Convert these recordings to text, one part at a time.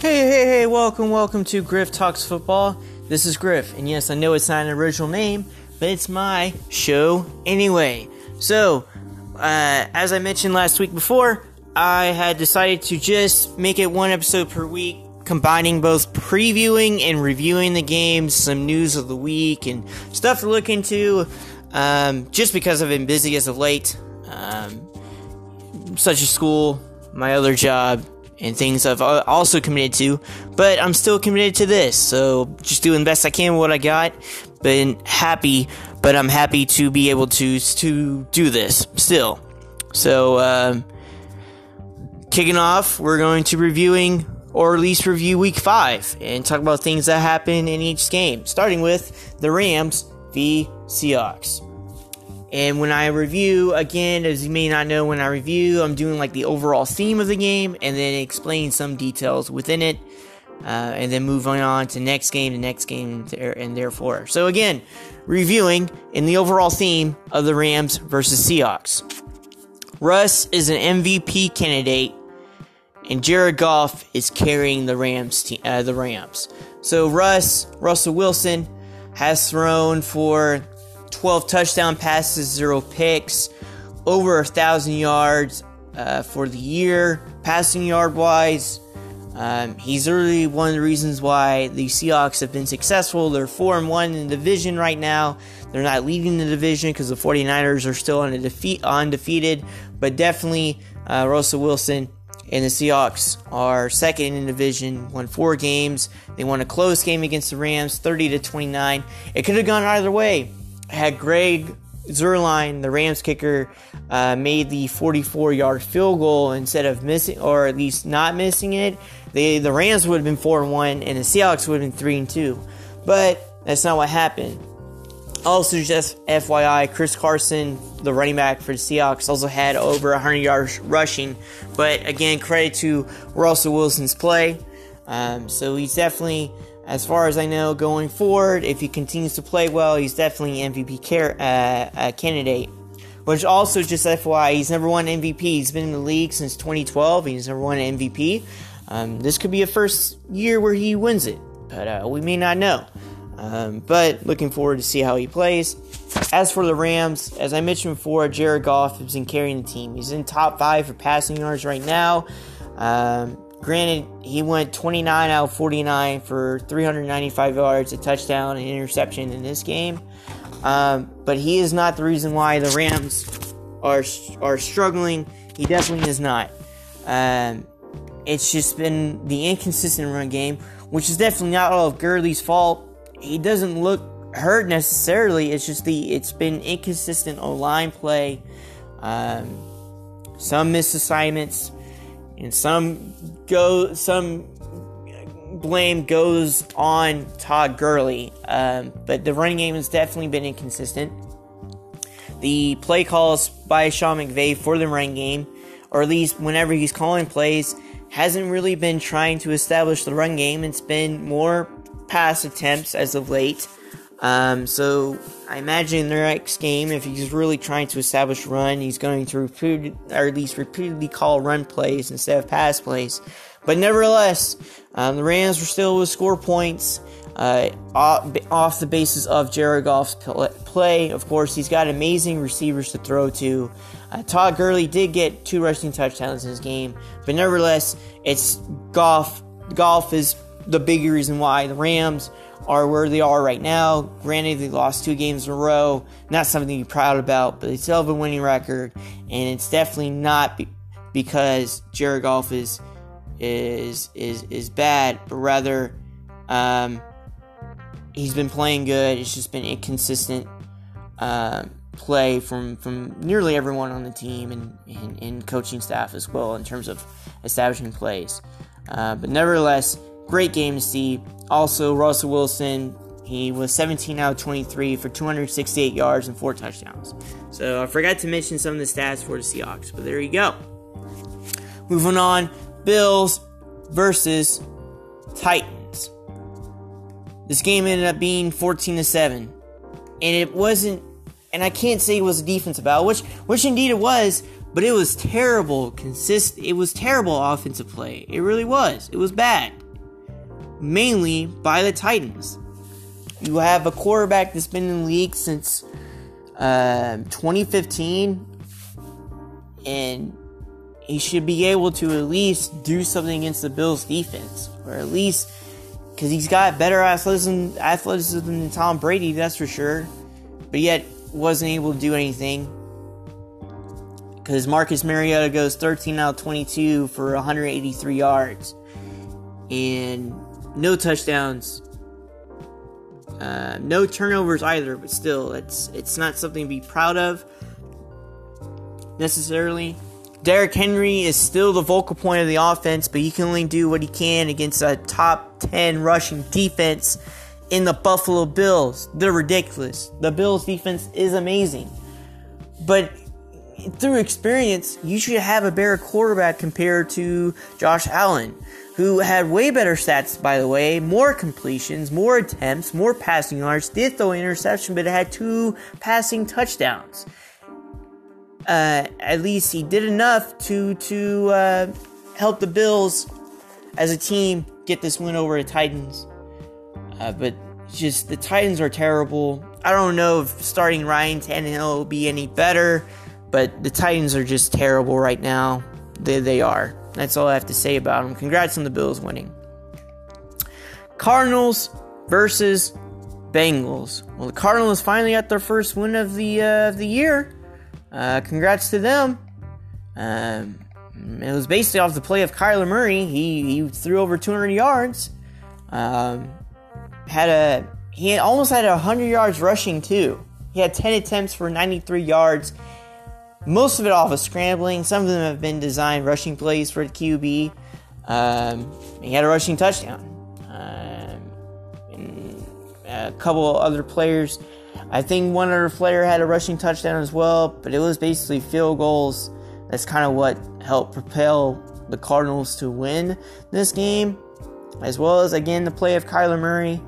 Hey, hey, hey, welcome, welcome to Griff Talks Football. This is Griff, and yes, I know it's not an original name, but it's my show anyway. So, uh, as I mentioned last week before, I had decided to just make it one episode per week, combining both previewing and reviewing the games, some news of the week, and stuff to look into, um, just because I've been busy as of late, um, such as school, my other job, and things I've also committed to, but I'm still committed to this. So just doing the best I can with what I got. Been happy, but I'm happy to be able to to do this still. So um, kicking off, we're going to reviewing or at least review week five and talk about things that happen in each game, starting with the Rams v Seahawks. And when I review, again, as you may not know, when I review, I'm doing like the overall theme of the game and then explain some details within it. Uh, and then moving on to next game, the next game, and therefore. So again, reviewing in the overall theme of the Rams versus Seahawks. Russ is an MVP candidate, and Jared Goff is carrying the Rams. Te- uh, the Rams. So Russ, Russell Wilson, has thrown for 12 touchdown passes, zero picks, over a thousand yards uh, for the year, passing yard wise. Um, he's really one of the reasons why the Seahawks have been successful. They're 4 and 1 in the division right now. They're not leading the division because the 49ers are still undefeat, undefeated, but definitely uh, Russell Wilson and the Seahawks are second in the division, won four games. They won a close game against the Rams, 30 to 29. It could have gone either way had Greg Zuerlein, the Rams kicker, uh, made the 44 yard field goal instead of missing, or at least not missing it, they, the Rams would have been 4 and 1, and the Seahawks would have been 3 and 2. But that's not what happened. Also, just FYI, Chris Carson, the running back for the Seahawks, also had over 100 yards rushing. But again, credit to Russell Wilson's play. Um, so he's definitely as far as I know, going forward, if he continues to play well, he's definitely an MVP care, uh, uh, candidate. Which also, just FYI, he's never won MVP. He's been in the league since 2012. He's never won MVP. Um, this could be a first year where he wins it, but uh, we may not know. Um, but looking forward to see how he plays. As for the Rams, as I mentioned before, Jared Goff has been carrying the team. He's in top five for passing yards right now. Um, Granted, he went 29 out of 49 for 395 yards, a touchdown, and interception in this game. Um, but he is not the reason why the Rams are are struggling. He definitely is not. Um, it's just been the inconsistent run game, which is definitely not all of Gurley's fault. He doesn't look hurt necessarily. It's just the it's been inconsistent O line play, um, some missed assignments and some go some blame goes on Todd Gurley, um, but the running game has definitely been inconsistent. The play calls by Sean McVay for the running game, or at least whenever he's calling plays, hasn't really been trying to establish the run game. It's been more pass attempts as of late. Um, so I imagine in the next game, if he's really trying to establish run, he's going to repeat, or at least repeatedly call run plays instead of pass plays. But nevertheless, um, the Rams were still to score points uh, off the basis of Jared Goff's play. Of course, he's got amazing receivers to throw to. Uh, Todd Gurley did get two rushing touchdowns in his game, but nevertheless, it's Goff. Goff is the big reason why the Rams are where they are right now. Granted, they lost two games in a row. Not something be proud about, but they still have a winning record, and it's definitely not be- because Jared Goff is is is is bad, but rather um, he's been playing good. It's just been inconsistent uh, play from from nearly everyone on the team and, and, and coaching staff as well in terms of establishing plays. Uh, but nevertheless, great game to see. Also, Russell Wilson, he was 17 out of 23 for 268 yards and four touchdowns. So I forgot to mention some of the stats for the Seahawks, but there you go. Moving on, Bills versus Titans. This game ended up being 14 to 7. And it wasn't and I can't say it was a defensive battle, which which indeed it was, but it was terrible consist it was terrible offensive play. It really was. It was bad. Mainly by the Titans. You have a quarterback that's been in the league since uh, 2015, and he should be able to at least do something against the Bills' defense, or at least because he's got better athleticism, athleticism than Tom Brady, that's for sure. But yet wasn't able to do anything because Marcus Mariota goes 13 out of 22 for 183 yards and no touchdowns, uh, no turnovers either. But still, it's it's not something to be proud of necessarily. Derrick Henry is still the vocal point of the offense, but he can only do what he can against a top 10 rushing defense in the Buffalo Bills. They're ridiculous. The Bills defense is amazing. But through experience, you should have a better quarterback compared to Josh Allen, who had way better stats, by the way, more completions, more attempts, more passing yards, did throw an interception, but had two passing touchdowns uh, at least he did enough to to uh, help the Bills as a team get this win over the Titans. Uh, but just the Titans are terrible. I don't know if starting Ryan Tannehill will be any better, but the Titans are just terrible right now. They, they are. That's all I have to say about them. Congrats on the Bills winning. Cardinals versus Bengals. Well, the Cardinals finally got their first win of the uh, of the year. Uh, congrats to them. Um, it was basically off the play of Kyler Murray. He, he threw over 200 yards. Um, had a he almost had 100 yards rushing too. He had 10 attempts for 93 yards. Most of it off of scrambling. Some of them have been designed rushing plays for the QB. Um, he had a rushing touchdown. Um, a couple other players I think one other player had a rushing touchdown as well, but it was basically field goals. That's kind of what helped propel the Cardinals to win this game, as well as again the play of Kyler Murray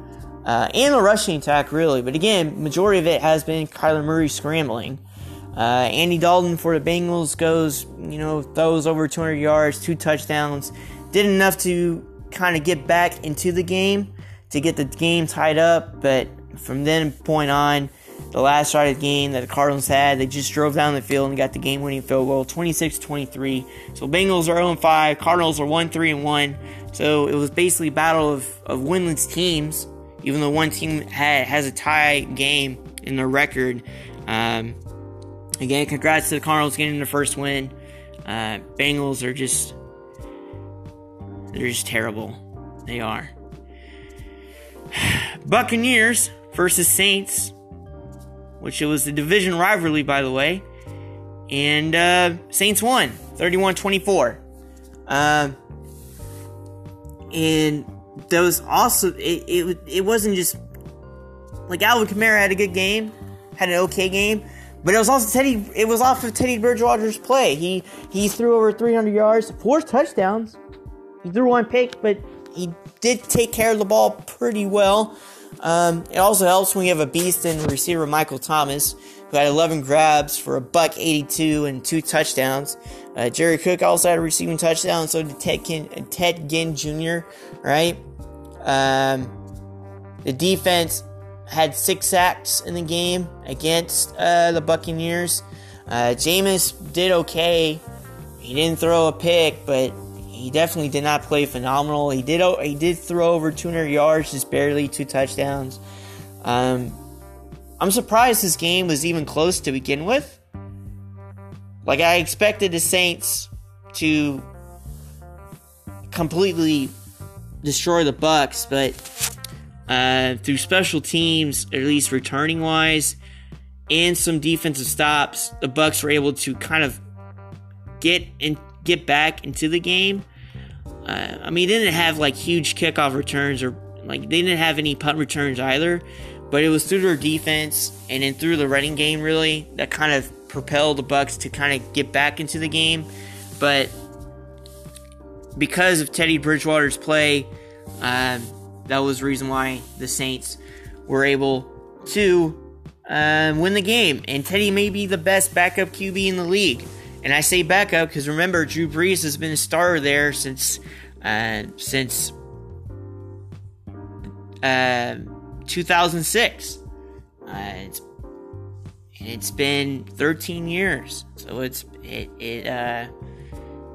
uh, and the rushing attack, really. But again, majority of it has been Kyler Murray scrambling. Uh, Andy Dalton for the Bengals goes, you know, throws over 200 yards, two touchdowns, did enough to kind of get back into the game to get the game tied up, but from then point on, the last drive of the game that the Cardinals had, they just drove down the field and got the game winning field goal 26 23. So Bengals are 0 5, Cardinals are 1 3 and 1. So it was basically a battle of, of winless teams, even though one team had, has a tie game in their record. Um, again, congrats to the Cardinals getting their first win. Uh, Bengals are just, they're just terrible. They are. Buccaneers versus Saints, which it was the division rivalry, by the way. And uh, Saints won 31 24. Uh, and that was also, it, it, it wasn't just like Alvin Kamara had a good game, had an okay game, but it was also Teddy. It was off of Teddy Bridgewater's play. He he threw over 300 yards, four touchdowns. He threw one pick, but he did take care of the ball pretty well. Um, it also helps when you have a beast in receiver Michael Thomas, who had 11 grabs for a buck 82 and two touchdowns. Uh, Jared Cook also had a receiving touchdown, so did Ted, Ted Ginn Jr., right? Um, the defense had six sacks in the game against uh, the Buccaneers. Uh, Jameis did okay. He didn't throw a pick, but he definitely did not play phenomenal. He did he did throw over 200 yards, just barely two touchdowns. Um, I'm surprised this game was even close to begin with. Like I expected the Saints to completely destroy the Bucks, but uh, through special teams, at least returning wise, and some defensive stops, the Bucks were able to kind of get and get back into the game. Uh, I mean, they didn't have like huge kickoff returns or like they didn't have any punt returns either, but it was through their defense and then through the running game really that kind of propelled the Bucks to kind of get back into the game. But because of Teddy Bridgewater's play, um, that was the reason why the Saints were able to um, win the game. And Teddy may be the best backup QB in the league. And I say backup because remember, Drew Brees has been a starter there since uh, since uh, 2006. Uh, it's it's been 13 years, so it's it it uh,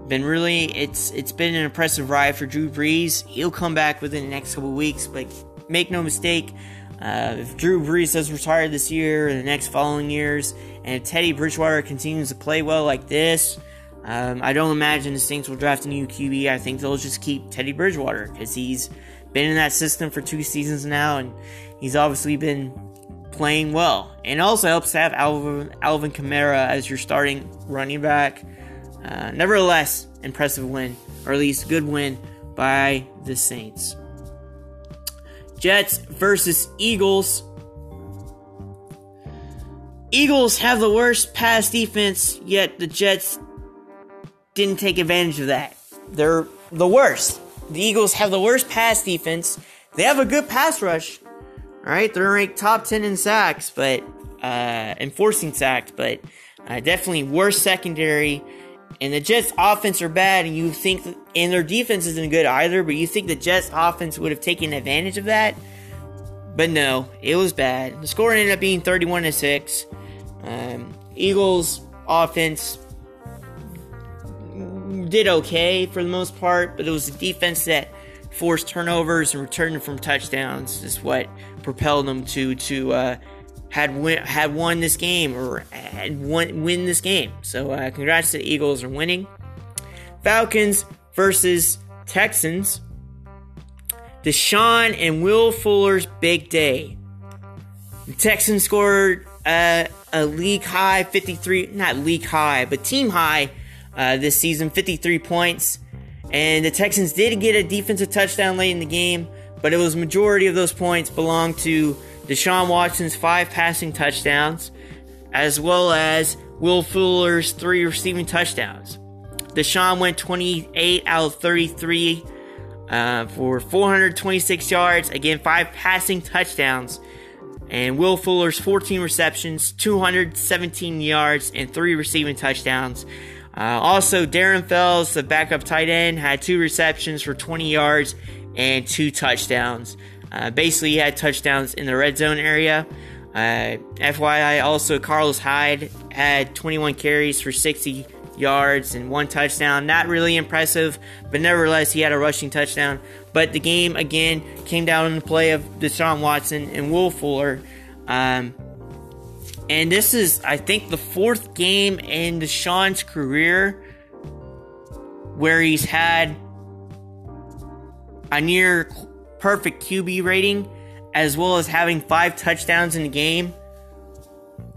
been really it's it's been an impressive ride for Drew Brees. He'll come back within the next couple weeks, but make no mistake, uh, if Drew Brees does retire this year or the next following years, and if Teddy Bridgewater continues to play well like this, um, I don't imagine the Saints will draft a new QB. I think they'll just keep Teddy Bridgewater because he's been in that system for two seasons now, and he's obviously been playing well. And also helps to have Alvin, Alvin Kamara as your starting running back. Uh, nevertheless, impressive win, or at least good win by the Saints. Jets versus Eagles. Eagles have the worst pass defense, yet the Jets didn't take advantage of that. They're the worst. The Eagles have the worst pass defense. They have a good pass rush. All right, they're ranked top 10 in sacks, but uh, enforcing sacks, but uh, definitely worst secondary. And the Jets' offense are bad, and you think, and their defense isn't good either, but you think the Jets' offense would have taken advantage of that. But no, it was bad. The score ended up being 31 to 6. Um, Eagles' offense did okay for the most part, but it was the defense that forced turnovers and returned from touchdowns is what propelled them to to uh, had win, had won this game or had won, win this game. So uh, congrats to the Eagles are winning. Falcons versus Texans. Deshaun and Will Fuller's big day. The Texans scored uh, a league high 53, not league high, but team high uh, this season, 53 points. And the Texans did get a defensive touchdown late in the game, but it was majority of those points belonged to Deshaun Watson's five passing touchdowns, as well as Will Fuller's three receiving touchdowns. Deshaun went 28 out of 33 uh, for 426 yards, again, five passing touchdowns. And Will Fuller's 14 receptions, 217 yards, and three receiving touchdowns. Uh, also, Darren Fells, the backup tight end, had two receptions for 20 yards and two touchdowns. Uh, basically, he had touchdowns in the red zone area. Uh, FYI, also, Carlos Hyde had 21 carries for 60 yards and one touchdown. Not really impressive, but nevertheless, he had a rushing touchdown. But the game, again, came down in the play of Deshaun Watson and Will Fuller. Um, and this is, I think, the fourth game in Deshaun's career where he's had a near perfect QB rating, as well as having five touchdowns in the game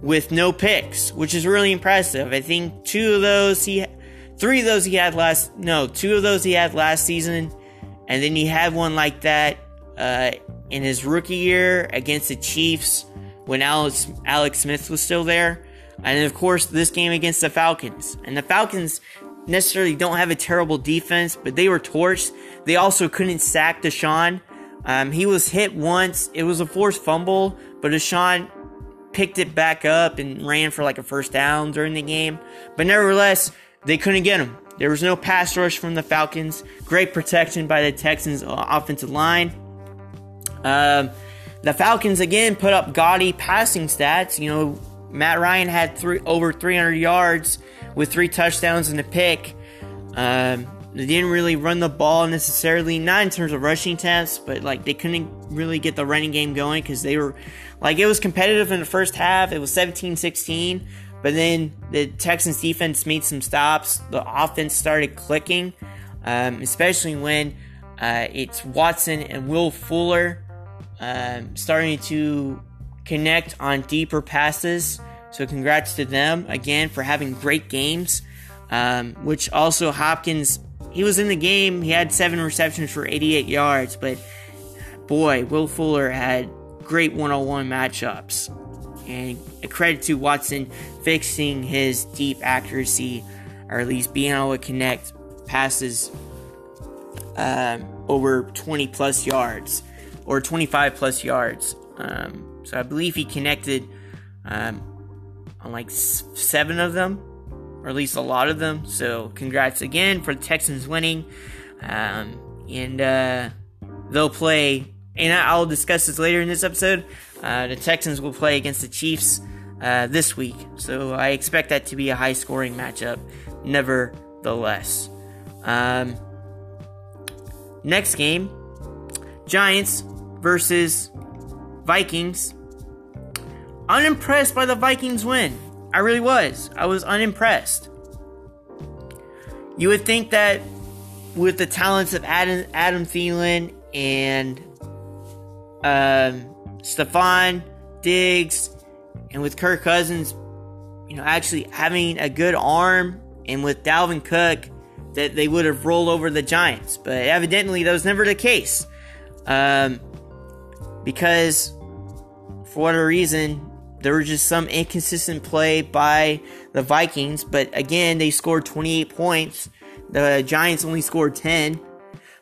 with no picks, which is really impressive. I think two of those he, three of those he had last, no, two of those he had last season, and then he had one like that uh, in his rookie year against the Chiefs when Alex, Alex Smith was still there. And of course, this game against the Falcons. And the Falcons necessarily don't have a terrible defense, but they were torched. They also couldn't sack Deshaun. Um, he was hit once. It was a forced fumble, but Deshaun picked it back up and ran for like a first down during the game. But nevertheless, they couldn't get him. There was no pass rush from the Falcons. Great protection by the Texans' offensive line. Um, the Falcons again put up gaudy passing stats. You know, Matt Ryan had three over 300 yards with three touchdowns and a pick. Um, they didn't really run the ball necessarily, not in terms of rushing attempts, but like they couldn't really get the running game going because they were like it was competitive in the first half. It was 17 16, but then the Texans defense made some stops. The offense started clicking, um, especially when uh, it's Watson and Will Fuller um, starting to connect on deeper passes. So, congrats to them again for having great games. Um, which also Hopkins, he was in the game. He had seven receptions for 88 yards, but boy, Will Fuller had great one on one matchups. And a credit to Watson fixing his deep accuracy, or at least being able to connect passes um, over 20 plus yards or 25 plus yards. Um, so I believe he connected um, on like seven of them, or at least a lot of them. So congrats again for the Texans winning. Um, and uh, they'll play and I'll discuss this later in this episode. Uh, the Texans will play against the Chiefs uh, this week, so I expect that to be a high scoring matchup, nevertheless. Um, next game Giants versus Vikings. Unimpressed by the Vikings win. I really was. I was unimpressed. You would think that with the talents of Adam, Adam Thielen and um, Stefon Diggs, and with Kirk Cousins, you know, actually having a good arm, and with Dalvin Cook, that they would have rolled over the Giants. But evidently, that was never the case. Um, because for whatever reason, there was just some inconsistent play by the Vikings. But again, they scored 28 points. The Giants only scored 10.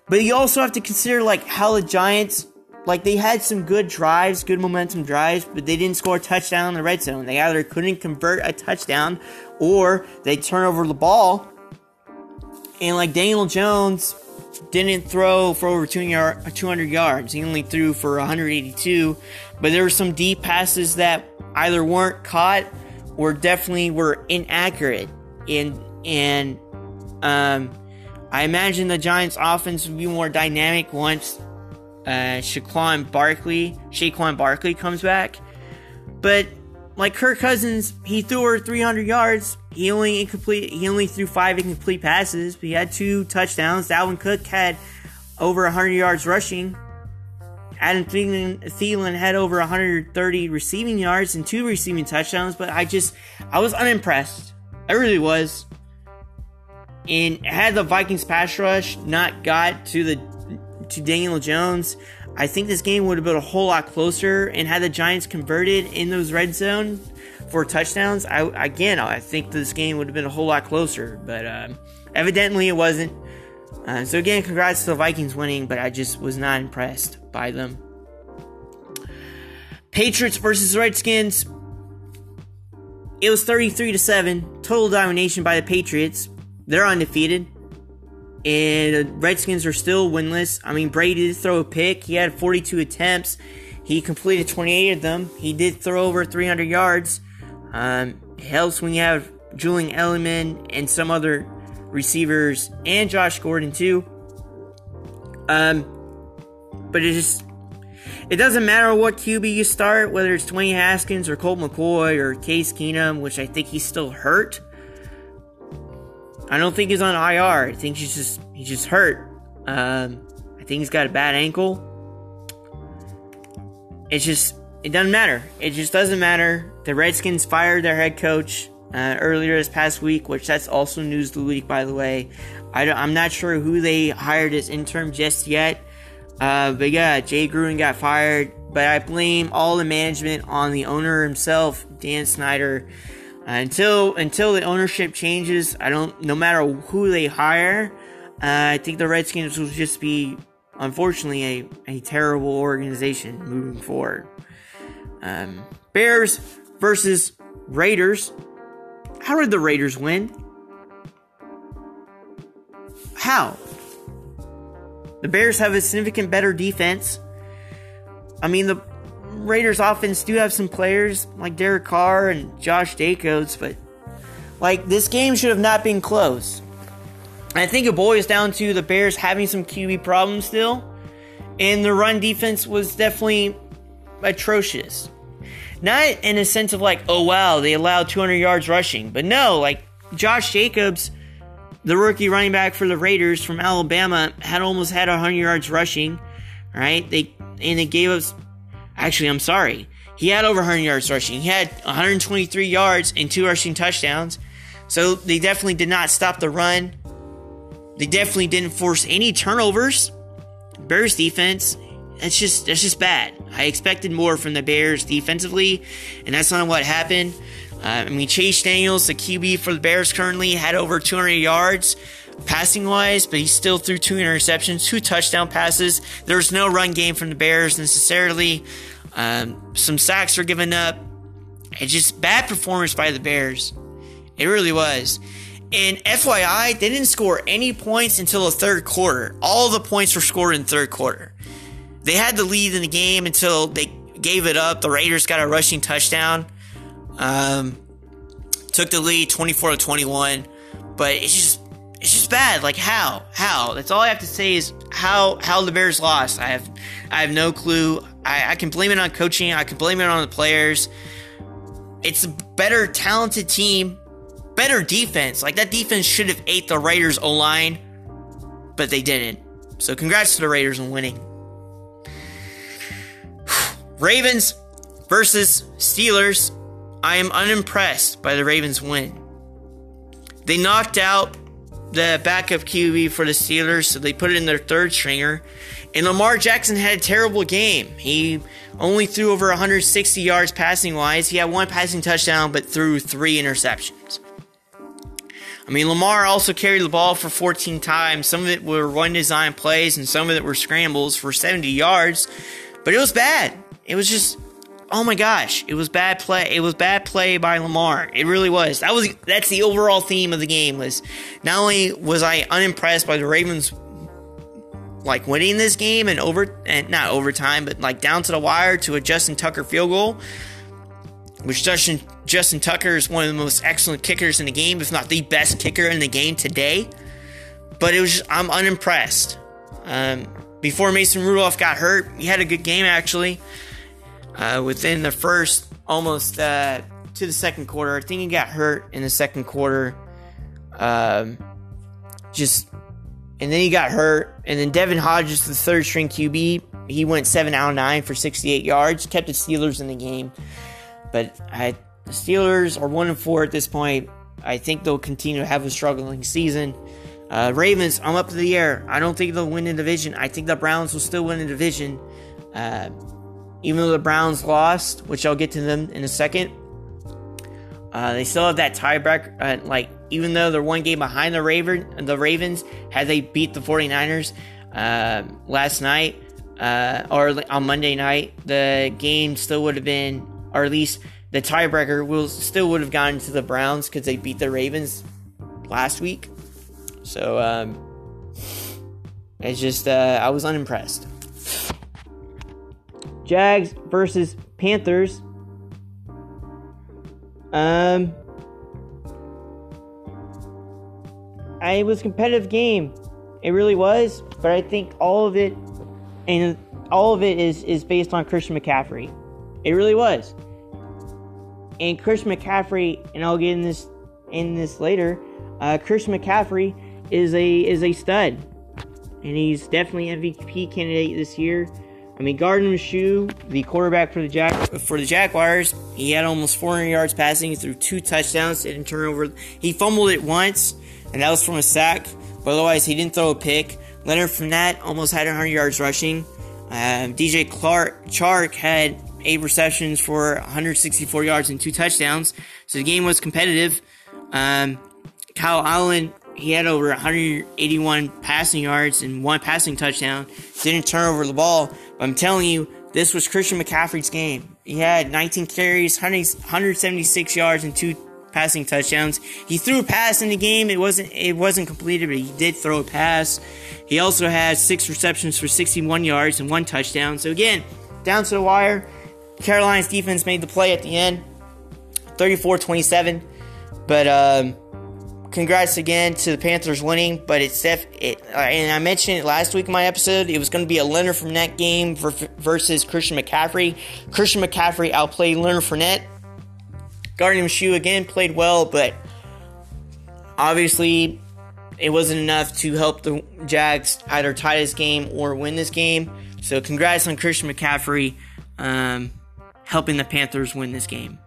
But you also have to consider like how the Giants like they had some good drives, good momentum drives, but they didn't score a touchdown in the red zone. They either couldn't convert a touchdown or they turn over the ball. And like Daniel Jones didn't throw for over 200 yards. He only threw for 182. But there were some deep passes that either weren't caught or definitely were inaccurate. And and um, I imagine the Giants' offense will be more dynamic once uh, Saquon Barkley, Saquon Barkley comes back. But like Kirk Cousins, he threw over 300 yards. He only incomplete. He only threw five incomplete passes. But he had two touchdowns. Dalvin Cook had over 100 yards rushing. Adam Thielen, Thielen had over 130 receiving yards and two receiving touchdowns. But I just, I was unimpressed. I really was. And had the Vikings pass rush not got to the to Daniel Jones, I think this game would have been a whole lot closer. And had the Giants converted in those red zone for touchdowns, I again I think this game would have been a whole lot closer. But uh, evidently it wasn't. Uh, so again, congrats to the Vikings winning, but I just was not impressed by them. Patriots versus Redskins. It was 33 to 7. Total domination by the Patriots. They're undefeated. And the Redskins are still winless. I mean, Brady did throw a pick. He had 42 attempts. He completed 28 of them. He did throw over 300 yards. Um, helps when you have Julian Edelman and some other receivers and Josh Gordon too. Um, but it just it doesn't matter what QB you start, whether it's Dwayne Haskins or Colt McCoy or Case Keenum, which I think he's still hurt. I don't think he's on IR. I think he's just he's just hurt. Um, I think he's got a bad ankle. It's just it doesn't matter. It just doesn't matter. The Redskins fired their head coach uh, earlier this past week, which that's also news of the week, by the way. I am not sure who they hired as interim just yet. Uh, but yeah, Jay Gruden got fired. But I blame all the management on the owner himself, Dan Snyder. Uh, until until the ownership changes, I don't. No matter who they hire, uh, I think the Redskins will just be, unfortunately, a, a terrible organization moving forward. Um, Bears versus Raiders. How did the Raiders win? How? The Bears have a significant better defense. I mean, the Raiders offense do have some players like Derek Carr and Josh Jacobs, but like this game should have not been close. I think it boils down to the Bears having some QB problems still, and the run defense was definitely atrocious. Not in a sense of like, oh wow, they allowed 200 yards rushing, but no, like Josh Jacobs, the rookie running back for the Raiders from Alabama, had almost had 100 yards rushing. Right? They and they gave us Actually, I'm sorry. He had over 100 yards rushing. He had 123 yards and two rushing touchdowns. So they definitely did not stop the run. They definitely didn't force any turnovers. Bears defense, that's just that's just bad. I expected more from the Bears defensively, and that's not what happened. Uh, I mean, Chase Daniels, the QB for the Bears currently, had over 200 yards passing wise, but he still threw two interceptions, two touchdown passes. There's no run game from the Bears necessarily. Um, some sacks were given up. It's just bad performance by the Bears. It really was. And FYI, they didn't score any points until the third quarter. All the points were scored in third quarter. they had the lead in the game until they gave it up. The Raiders got a rushing touchdown. Um, took the lead 24 to 21, but it's just it's just bad. Like how? How? That's all I have to say is how how the Bears lost. I have I have no clue. I, I can blame it on coaching. I can blame it on the players. It's a better talented team, better defense. Like that defense should have ate the Raiders O line, but they didn't. So congrats to the Raiders on winning. Ravens versus Steelers. I am unimpressed by the Ravens win. They knocked out the backup QB for the Steelers, so they put it in their third stringer. And Lamar Jackson had a terrible game. He only threw over 160 yards passing wise. He had one passing touchdown, but threw three interceptions. I mean, Lamar also carried the ball for 14 times. Some of it were run design plays, and some of it were scrambles for 70 yards. But it was bad. It was just oh my gosh, it was bad play. It was bad play by Lamar. It really was. That was that's the overall theme of the game was not only was I unimpressed by the Ravens like winning this game and over and not overtime, but like down to the wire to a Justin Tucker field goal, which Justin Justin Tucker is one of the most excellent kickers in the game, if not the best kicker in the game today. But it was just, I'm unimpressed. Um, before Mason Rudolph got hurt, he had a good game actually uh, within the first almost uh, to the second quarter. I think he got hurt in the second quarter. Um, just and then he got hurt, and then Devlin Hodges, the third string QB, he went seven out of nine for 68 yards, kept the Steelers in the game. But I, the Steelers are one and four at this point. I think they'll continue to have a struggling season. Uh, Ravens, I'm up to the air. I don't think they'll win the division. I think the Browns will still win the division. Uh, even though the Browns lost, which I'll get to them in a second, uh, they still have that tiebreaker. Uh, like, even though they're one game behind the Raven, the Ravens, had they beat the 49ers uh, last night uh, or on Monday night, the game still would have been, or at least the tiebreaker will still would have gone to the Browns because they beat the Ravens last week. So um, it's just uh, I was unimpressed. Jags versus Panthers. Um, it was a competitive game. It really was, but I think all of it, and all of it is is based on Christian McCaffrey. It really was. And Christian McCaffrey, and I'll get in this in this later. Uh, Christian McCaffrey is a is a stud, and he's definitely MVP candidate this year. I mean, Gardner Minshew, the quarterback for the Jack for the Jaguars, he had almost 400 yards passing. Threw two touchdowns, didn't turn over. He fumbled it once, and that was from a sack. But otherwise, he didn't throw a pick. Leonard Fournette almost had 100 yards rushing. Um, DJ Clark Chark had eight receptions for 164 yards and two touchdowns. So the game was competitive. Um, Kyle Allen he had over 181 passing yards and one passing touchdown. Didn't turn over the ball. I'm telling you, this was Christian McCaffrey's game. He had 19 carries, 176 yards, and two passing touchdowns. He threw a pass in the game. It wasn't it wasn't completed, but he did throw a pass. He also had six receptions for 61 yards and one touchdown. So again, down to the wire. Carolina's defense made the play at the end, 34-27. But um, congrats again to the Panthers winning, but it's def- it, uh, and I mentioned it last week in my episode. It was going to be a Leonard Fournette game versus Christian McCaffrey. Christian McCaffrey outplayed Leonard Fournette. Gardner Minshew again played well, but obviously it wasn't enough to help the Jags either tie this game or win this game. So congrats on Christian McCaffrey um, helping the Panthers win this game.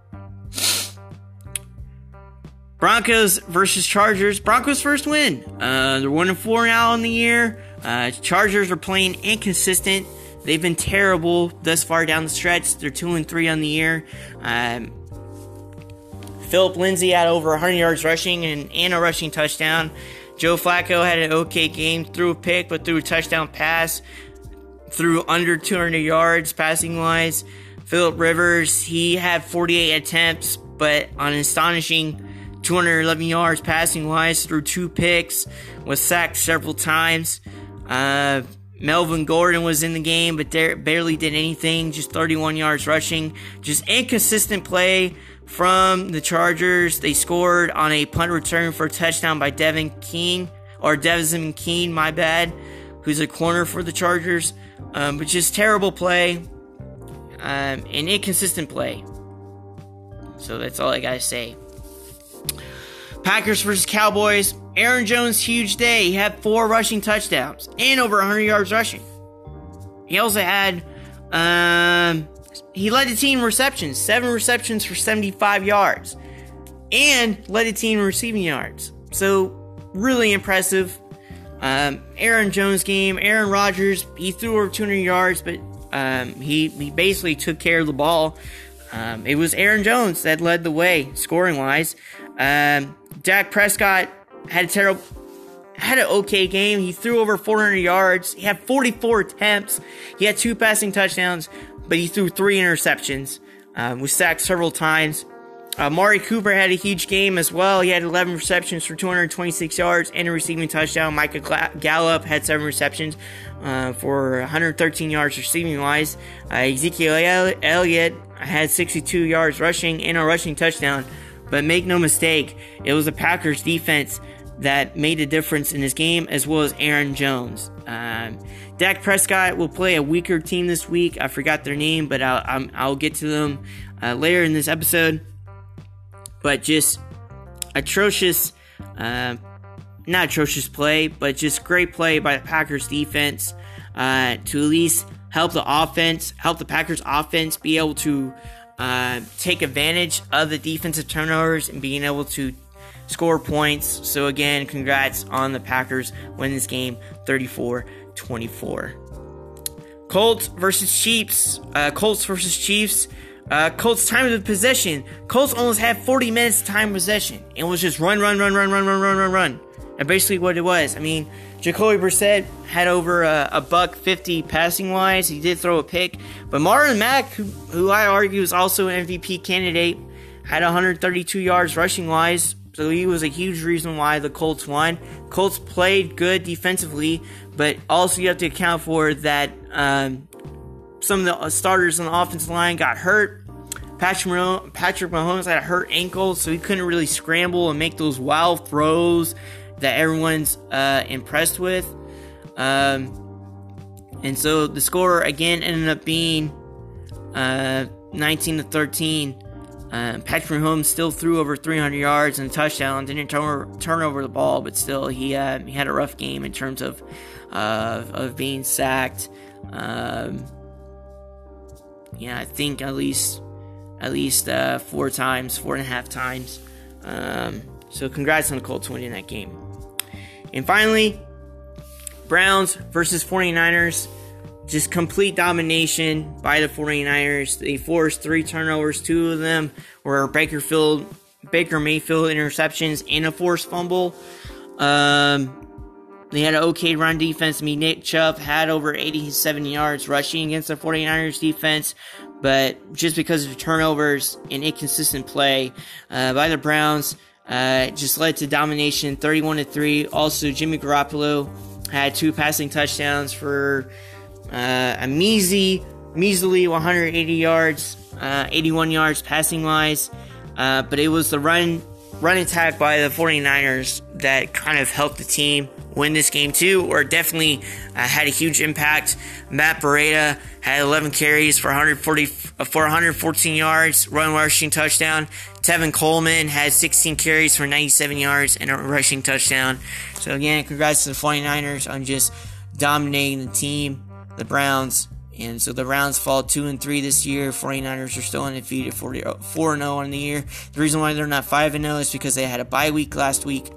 Broncos versus Chargers. Broncos first win. Uh, they're one and four now in the year. Uh, Chargers are playing inconsistent. They've been terrible thus far down the stretch. They're two and three on the year. Um, Philip Lindsay had over 100 yards rushing and, and a rushing touchdown. Joe Flacco had an okay game, threw a pick, but threw a touchdown pass, threw under 200 yards passing wise. Philip Rivers, he had 48 attempts, but on astonishing 211 yards passing wise through two picks, was sacked several times. Uh, Melvin Gordon was in the game, but barely did anything. Just 31 yards rushing. Just inconsistent play from the Chargers. They scored on a punt return for a touchdown by Devin King or Devin Keen, my bad, who's a corner for the Chargers. Um, but just terrible play um, and inconsistent play. So that's all I gotta say. Packers versus Cowboys. Aaron Jones, huge day. He had four rushing touchdowns and over 100 yards rushing. He also had, um, he led the team receptions, seven receptions for 75 yards, and led the team in receiving yards. So, really impressive. Um, Aaron Jones game. Aaron Rodgers, he threw over 200 yards, but um, he, he basically took care of the ball. Um, it was Aaron Jones that led the way, scoring wise. Um, Dak Prescott had a terrible, had an okay game. He threw over 400 yards. He had 44 attempts. He had two passing touchdowns, but he threw three interceptions. Um, was sacked several times. Uh, Amari Cooper had a huge game as well. He had 11 receptions for 226 yards and a receiving touchdown. Michael Gallup had seven receptions uh, for 113 yards receiving wise. Uh, Ezekiel Elliott had 62 yards rushing and a rushing touchdown. But make no mistake, it was the Packers defense that made a difference in this game, as well as Aaron Jones. Um, Dak Prescott will play a weaker team this week. I forgot their name, but I'll, I'll get to them uh, later in this episode. But just atrocious, uh, not atrocious play, but just great play by the Packers defense uh, to at least help the offense, help the Packers offense be able to uh, take advantage of the defensive turnovers and being able to score points. So, again, congrats on the Packers winning this game 34 24. Colts versus Chiefs. Uh, Colts versus Chiefs. Uh, Colts time of possession. Colts almost had 40 minutes time possession. It was just run, run, run, run, run, run, run, run, run. And basically what it was. I mean, Jacoby Brissett had over a, a, buck 50 passing wise. He did throw a pick. But Marlon Mack, who, who I argue is also an MVP candidate, had 132 yards rushing wise. So he was a huge reason why the Colts won. Colts played good defensively, but also you have to account for that um, some of the starters on the offensive line got hurt. Patrick Mahomes had a hurt ankle, so he couldn't really scramble and make those wild throws that everyone's uh, impressed with. Um, and so the score again ended up being uh, 19 to 13. Uh, Patrick Mahomes still threw over 300 yards and a touchdown. Didn't turn, turn over the ball, but still he uh, he had a rough game in terms of uh, of being sacked. Um, yeah, I think at least at least uh, four times, four and a half times. Um, so congrats on the Colts winning that game. And finally, Browns versus 49ers. Just complete domination by the 49ers. They forced three turnovers. Two of them were Bakerfield, Baker Mayfield interceptions and a forced fumble. Um, they had an okay run defense. I mean, Nick Chubb had over 87 yards rushing against the 49ers defense, but just because of turnovers and inconsistent play uh, by the Browns, uh, just led to domination 31 to 3. Also, Jimmy Garoppolo had two passing touchdowns for uh, a measly, measly 180 yards, uh, 81 yards passing wise. Uh, but it was the run run attack by the 49ers that kind of helped the team win this game too, or definitely uh, had a huge impact. Matt Breida had 11 carries for 140 uh, for 114 yards, run rushing touchdown. Tevin Coleman had 16 carries for 97 yards and a rushing touchdown. So again, congrats to the 49ers on just dominating the team, the Browns. And so the Browns fall 2 and 3 this year. 49ers are still undefeated 4 0 on the year. The reason why they're not 5 0 is because they had a bye week last week.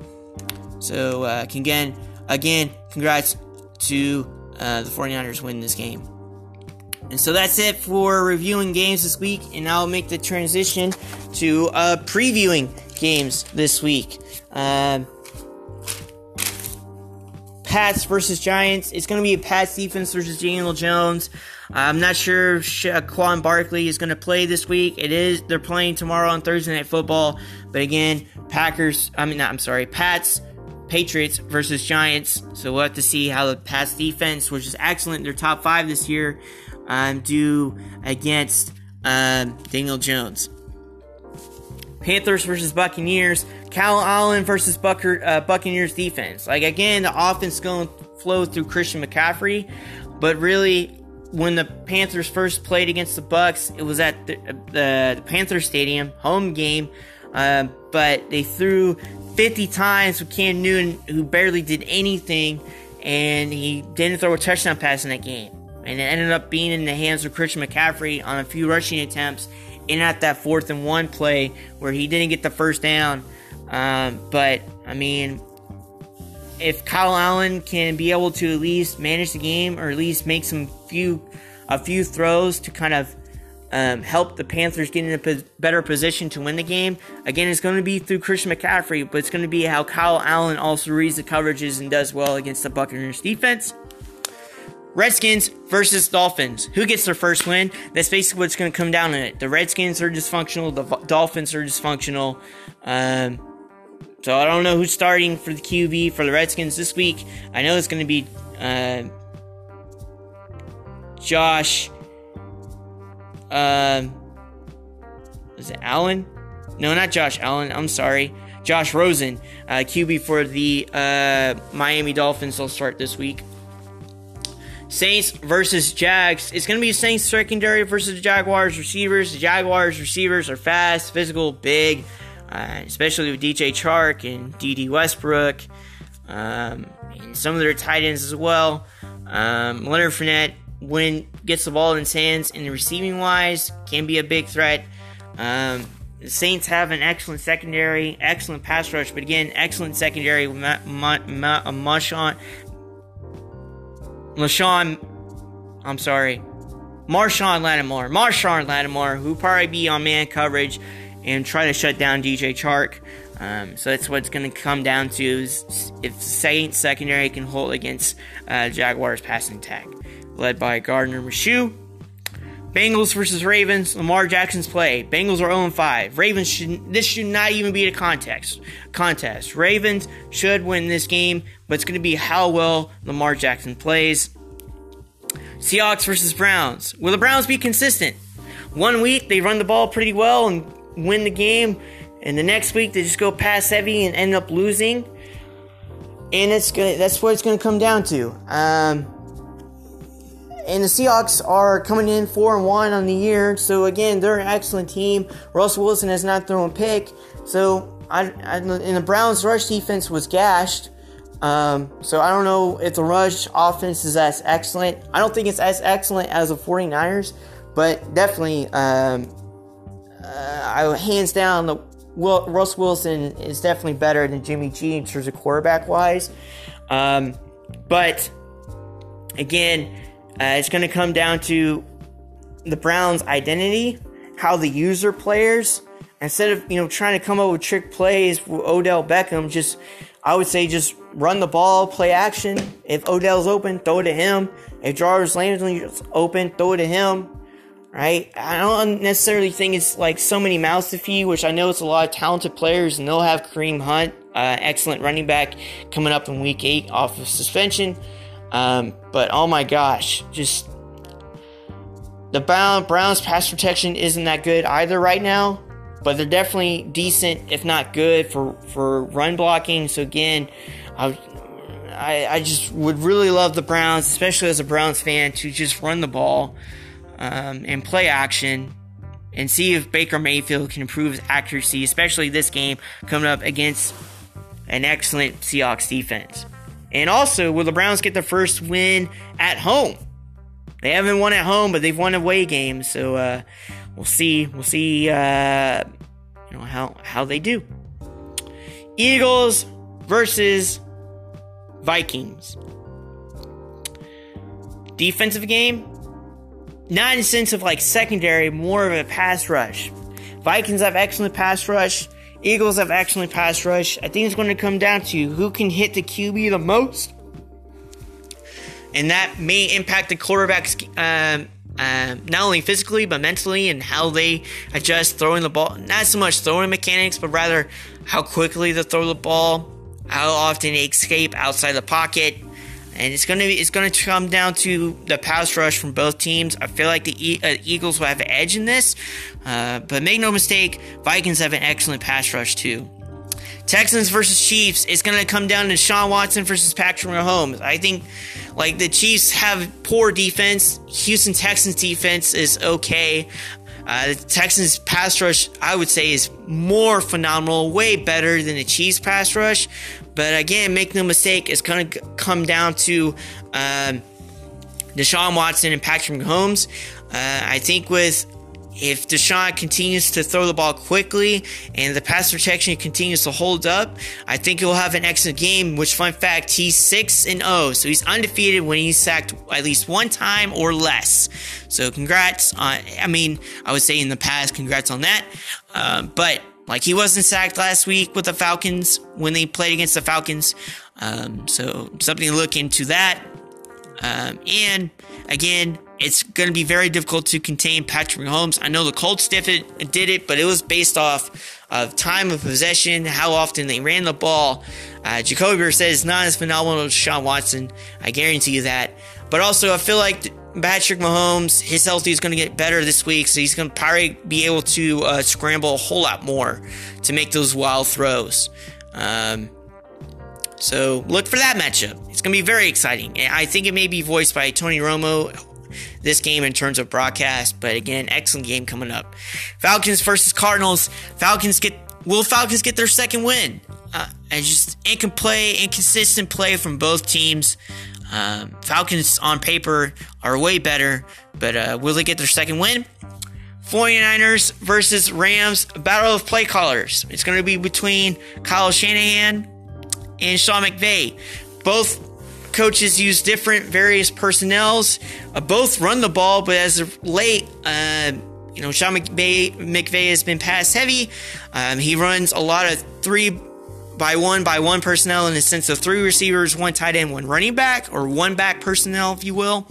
So uh, again, again, congrats to uh, the 49ers winning this game. And so that's it for reviewing games this week, and I'll make the transition to uh, previewing games this week. Um, Pats versus Giants. It's going to be a Pats defense versus Daniel Jones. I'm not sure Quan Barkley is going to play this week. It is they're playing tomorrow on Thursday Night Football, but again, Packers. I mean, not, I'm sorry, Pats Patriots versus Giants. So we'll have to see how the pass defense, which is excellent, they're top five this year, um, do against um, Daniel Jones. Panthers versus Buccaneers. Kyle Allen versus Bucker, uh, Buccaneers defense. Like again, the offense going flow through Christian McCaffrey, but really, when the Panthers first played against the Bucks, it was at the, the, the Panther Stadium, home game. Uh, but they threw 50 times with Cam Newton, who barely did anything, and he didn't throw a touchdown pass in that game. And it ended up being in the hands of Christian McCaffrey on a few rushing attempts in at that fourth and one play where he didn't get the first down. Um, but, I mean, if Kyle Allen can be able to at least manage the game or at least make some few a few throws to kind of um, help the Panthers get in a better position to win the game. Again, it's going to be through Christian McCaffrey, but it's going to be how Kyle Allen also reads the coverages and does well against the Buccaneers defense. Redskins versus Dolphins. Who gets their first win? That's basically what's going to come down to it. The Redskins are dysfunctional. The Dolphins are dysfunctional. Um, so I don't know who's starting for the QB for the Redskins this week. I know it's going to be uh, Josh um, is it Allen? No, not Josh Allen. I'm sorry. Josh Rosen, uh, QB for the uh, Miami Dolphins. They'll start this week. Saints versus Jags. It's going to be Saints secondary versus the Jaguars receivers. The Jaguars receivers are fast, physical, big, uh, especially with DJ Chark and Dede Westbrook, um, and some of their tight ends as well. Um, Leonard Fournette when gets the ball in his hands and receiving wise can be a big threat. Um, the Saints have an excellent secondary, excellent pass rush, but again, excellent secondary Marshon. LaShawn, I'm sorry, Marshon Lattimore, Marshon Lattimore, who probably be on man coverage and try to shut down DJ Chark. Um, so that's what it's going to come down to is if Saints secondary can hold against uh, Jaguars passing attack led by Gardner Minshew. Bengals versus Ravens. Lamar Jackson's play. Bengals are 0 5. Ravens should. This should not even be a contest. Contest. Ravens should win this game, but it's going to be how well Lamar Jackson plays. Seahawks versus Browns. Will the Browns be consistent? One week they run the ball pretty well and win the game, and the next week they just go pass heavy and end up losing. And it's gonna. That's what it's going to come down to. Um, and the Seahawks are coming in four and one on the year. So again, they're an excellent team. Russell Wilson has not thrown a pick. So I, I and the Browns' rush defense was gashed. Um, so I don't know if the rush offense is as excellent. I don't think it's as excellent as the 49ers, but definitely, um, uh, I, hands down, the Russ Wilson is definitely better than Jimmy G in terms of quarterback wise. Um, but again, uh, it's going to come down to the Browns' identity, how the user players, instead of you know trying to come up with trick plays Odell Beckham, just I would say just run the ball, play action. If Odell's open, throw it to him. If Jarvis Landry's open, throw it to him. Right? I don't necessarily think it's like so many mouths to feed, which I know it's a lot of talented players, and they'll have Kareem Hunt, uh, excellent running back, coming up in Week Eight off of suspension. Um, but oh my gosh, just the Browns pass protection isn't that good either right now, but they're definitely decent, if not good, for, for run blocking. So again, I, I, I just would really love the Browns, especially as a Browns fan, to just run the ball um, and play action and see if Baker Mayfield can improve his accuracy, especially this game coming up against an excellent Seahawks defense. And also, will the Browns get the first win at home? They haven't won at home, but they've won away games. So uh, we'll see. We'll see. Uh, you know how how they do. Eagles versus Vikings. Defensive game, not in sense of like secondary, more of a pass rush. Vikings have excellent pass rush. Eagles have excellent pass rush. I think it's going to come down to who can hit the QB the most. And that may impact the quarterbacks um, um, not only physically but mentally and how they adjust throwing the ball. Not so much throwing mechanics, but rather how quickly they throw the ball. how often they escape outside the pocket. And it's gonna be, it's gonna come down to the pass rush from both teams. I feel like the e- uh, Eagles will have an edge in this, uh, but make no mistake, Vikings have an excellent pass rush too. Texans versus Chiefs, it's to come down to Sean Watson versus Patrick Mahomes. I think, like, the Chiefs have poor defense. Houston Texans defense is okay. Uh, the Texans pass rush, I would say, is more phenomenal, way better than the Chiefs pass rush. But again, make no mistake, it's going to come down to um, Deshaun Watson and Patrick Mahomes. Uh, I think with if Deshaun continues to throw the ball quickly and the pass protection continues to hold up, I think he'll have an excellent game. Which, fun fact, he's six and zero, so he's undefeated when he's sacked at least one time or less. So, congrats on. I mean, I would say in the past, congrats on that. Um, but like he wasn't sacked last week with the Falcons when they played against the Falcons. Um, so something to look into that. Um, and again, it's going to be very difficult to contain Patrick Mahomes. I know the Colts did it, did it, but it was based off of time of possession, how often they ran the ball. Uh, Jacoby Brissett is not as phenomenal as Sean Watson. I guarantee you that. But also, I feel like Patrick Mahomes, his health is going to get better this week, so he's going to probably be able to uh, scramble a whole lot more to make those wild throws. Um, so look for that matchup. It's going to be very exciting. I think it may be voiced by Tony Romo this game in terms of broadcast. But again, excellent game coming up. Falcons versus Cardinals. Falcons get will Falcons get their second win? Uh, and just incomplete, inconsistent play from both teams. Um, Falcons on paper are way better, but uh, will they get their second win? 49ers versus Rams, battle of play callers. It's going to be between Kyle Shanahan and Sean McVay. Both coaches use different various personnels. Uh, both run the ball, but as of late, uh, you know, Sean McVay, McVay has been pass heavy. Um, he runs a lot of three by one by one personnel in the sense of three receivers, one tight end, one running back, or one back personnel, if you will.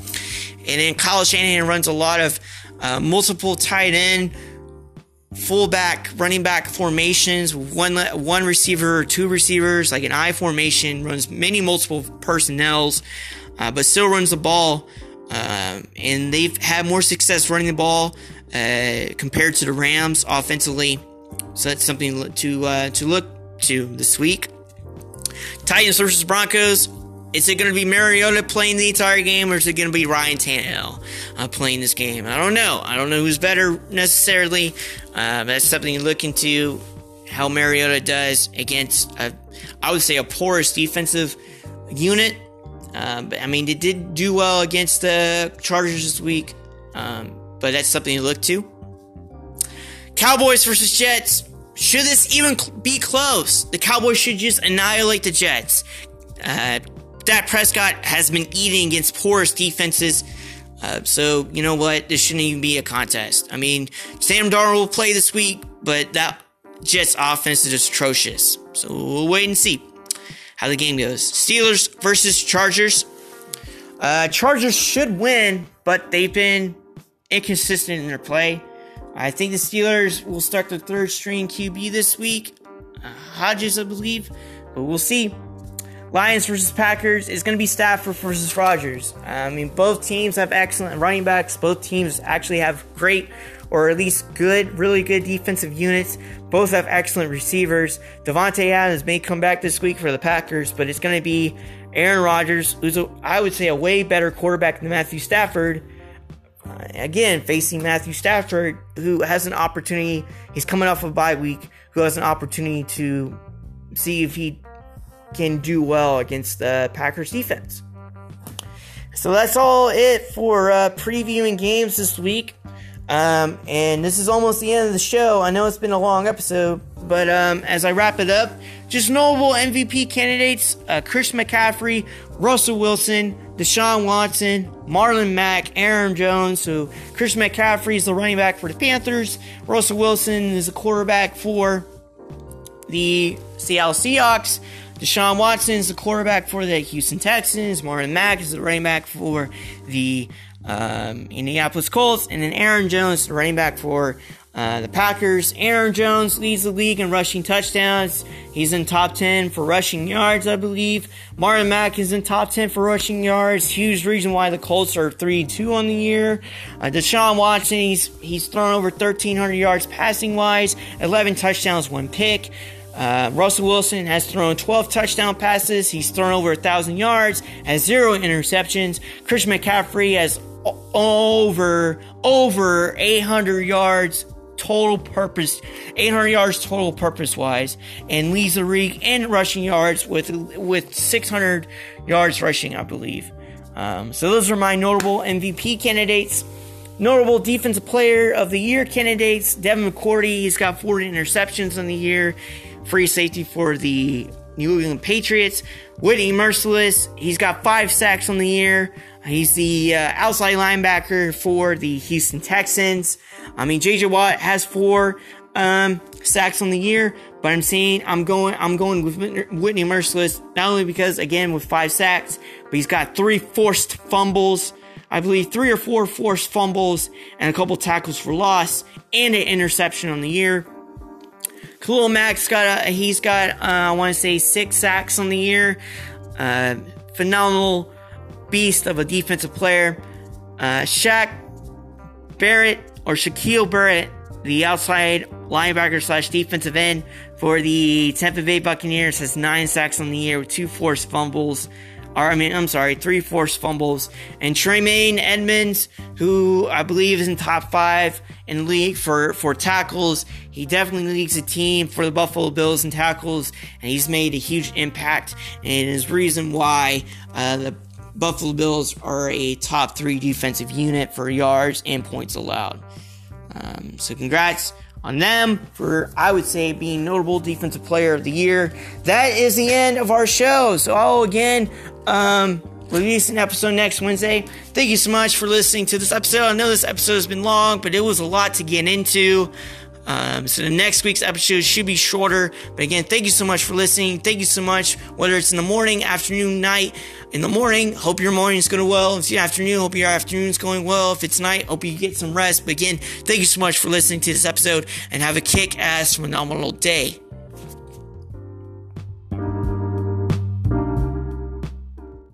And then Kyle Shanahan runs a lot of uh, multiple tight end fullback, running back formations, one one receiver two receivers, like an I formation, runs many multiple personnels, uh, but still runs the ball. Uh, and they've had more success running the ball uh, compared to the Rams offensively. So that's something to uh, to look to this week. Titans versus Broncos. Is it going to be Mariota playing the entire game, or is it going to be Ryan Tannehill uh, playing this game? I don't know. I don't know who's better necessarily. Uh, that's something to look into. How Mariota does against, a, I would say, a porous defensive unit. Uh, but I mean, they did do well against the Chargers this week. Um, but that's something to look to. Cowboys versus Jets. Should this even be close? The Cowboys should just annihilate the Jets. Uh, Dak Prescott has been eating against porous defenses. Uh, so, you know what? This shouldn't even be a contest. I mean, Sam Darnold will play this week, but that Jets offense is atrocious. So we'll wait and see how the game goes. Steelers versus Chargers. Uh, Chargers should win, but they've been inconsistent in their play. I think the Steelers will start the third string QB this week. Uh, Hodges, I believe, but we'll see. Lions versus Packers is going to be Stafford versus Rodgers. I mean, both teams have excellent running backs. Both teams actually have great, or at least good, really good defensive units. Both have excellent receivers. Davante Adams may come back this week for the Packers, but it's going to be Aaron Rodgers, who's, a, I would say, a way better quarterback than Matthew Stafford. Uh, again, facing Matthew Stafford, who has an opportunity, he's coming off a of bye week, who has an opportunity to see if he can do well against the Packers defense. So that's all it for uh, previewing games this week. Um, and this is almost the end of the show. I know it's been a long episode, but um, as I wrap it up, just notable MVP candidates uh, Chris McCaffrey, Russell Wilson, Deshaun Watson, Marlon Mack, Aaron Jones. So Chris McCaffrey is the running back for the Panthers. Russell Wilson is the quarterback for the Seattle Seahawks. Deshaun Watson is the quarterback for the Houston Texans. Marlon Mack is the running back for the um, Indianapolis Colts. And then Aaron Jones, is the running back for Uh, the Packers, Aaron Jones leads the league in rushing touchdowns. He's in top 10 for rushing yards, I believe. Marlon Mack is in top 10 for rushing yards. Huge reason why the Colts are 3 2 on the year. Uh, Deshaun Watson, he's, he's thrown over 1,300 yards passing wise, 11 touchdowns, one pick. Uh, Russell Wilson has thrown 12 touchdown passes. He's thrown over 1,000 yards, has zero interceptions. Christian McCaffrey has over, over 800 yards total purpose, 800 yards total purpose wise, and leads the league in rushing yards with with 600 yards rushing, I believe. Um, so those are my notable MVP candidates. Notable defensive player of the year candidates: Devin McCourty. He's got 40 interceptions on the year. Free safety for the New England Patriots. Whitney Mercilus. He's got five sacks on the year. He's the uh, outside linebacker for the Houston Texans. I mean, JJ Watt has four um, sacks on the year, but I'm saying I'm going I'm going with Whitney Mercilus not only because again with five sacks, but he's got three forced fumbles. I believe three or four forced fumbles and a couple tackles for loss and an interception on the year. Khalil Mack's got a, he's got uh, I want to say six sacks on the year. Uh, phenomenal beast of a defensive player. Uh, Shaq Barrett or Shaquille Barrett, the outside linebacker slash defensive end for the Tampa Bay Buccaneers, has nine sacks on the year with two forced fumbles. Or, I mean, I'm sorry, three forced fumbles. And Tremaine Edmunds, who I believe is in top five in the league for, for tackles. He definitely leads the team for the Buffalo Bills in tackles, and he's made a huge impact and is reason why uh, the Buffalo Bills are a top three defensive unit for yards and points allowed. Um, so, congrats on them for, I would say, being notable defensive player of the year. That is the end of our show. So, I'll again um, release an episode next Wednesday. Thank you so much for listening to this episode. I know this episode has been long, but it was a lot to get into. Um, so the next week's episode should be shorter. But again, thank you so much for listening. Thank you so much. Whether it's in the morning, afternoon, night. In the morning, hope your morning's going well. If it's the afternoon, hope your afternoon's going well. If it's night, hope you get some rest. But again, thank you so much for listening to this episode and have a kick ass phenomenal day.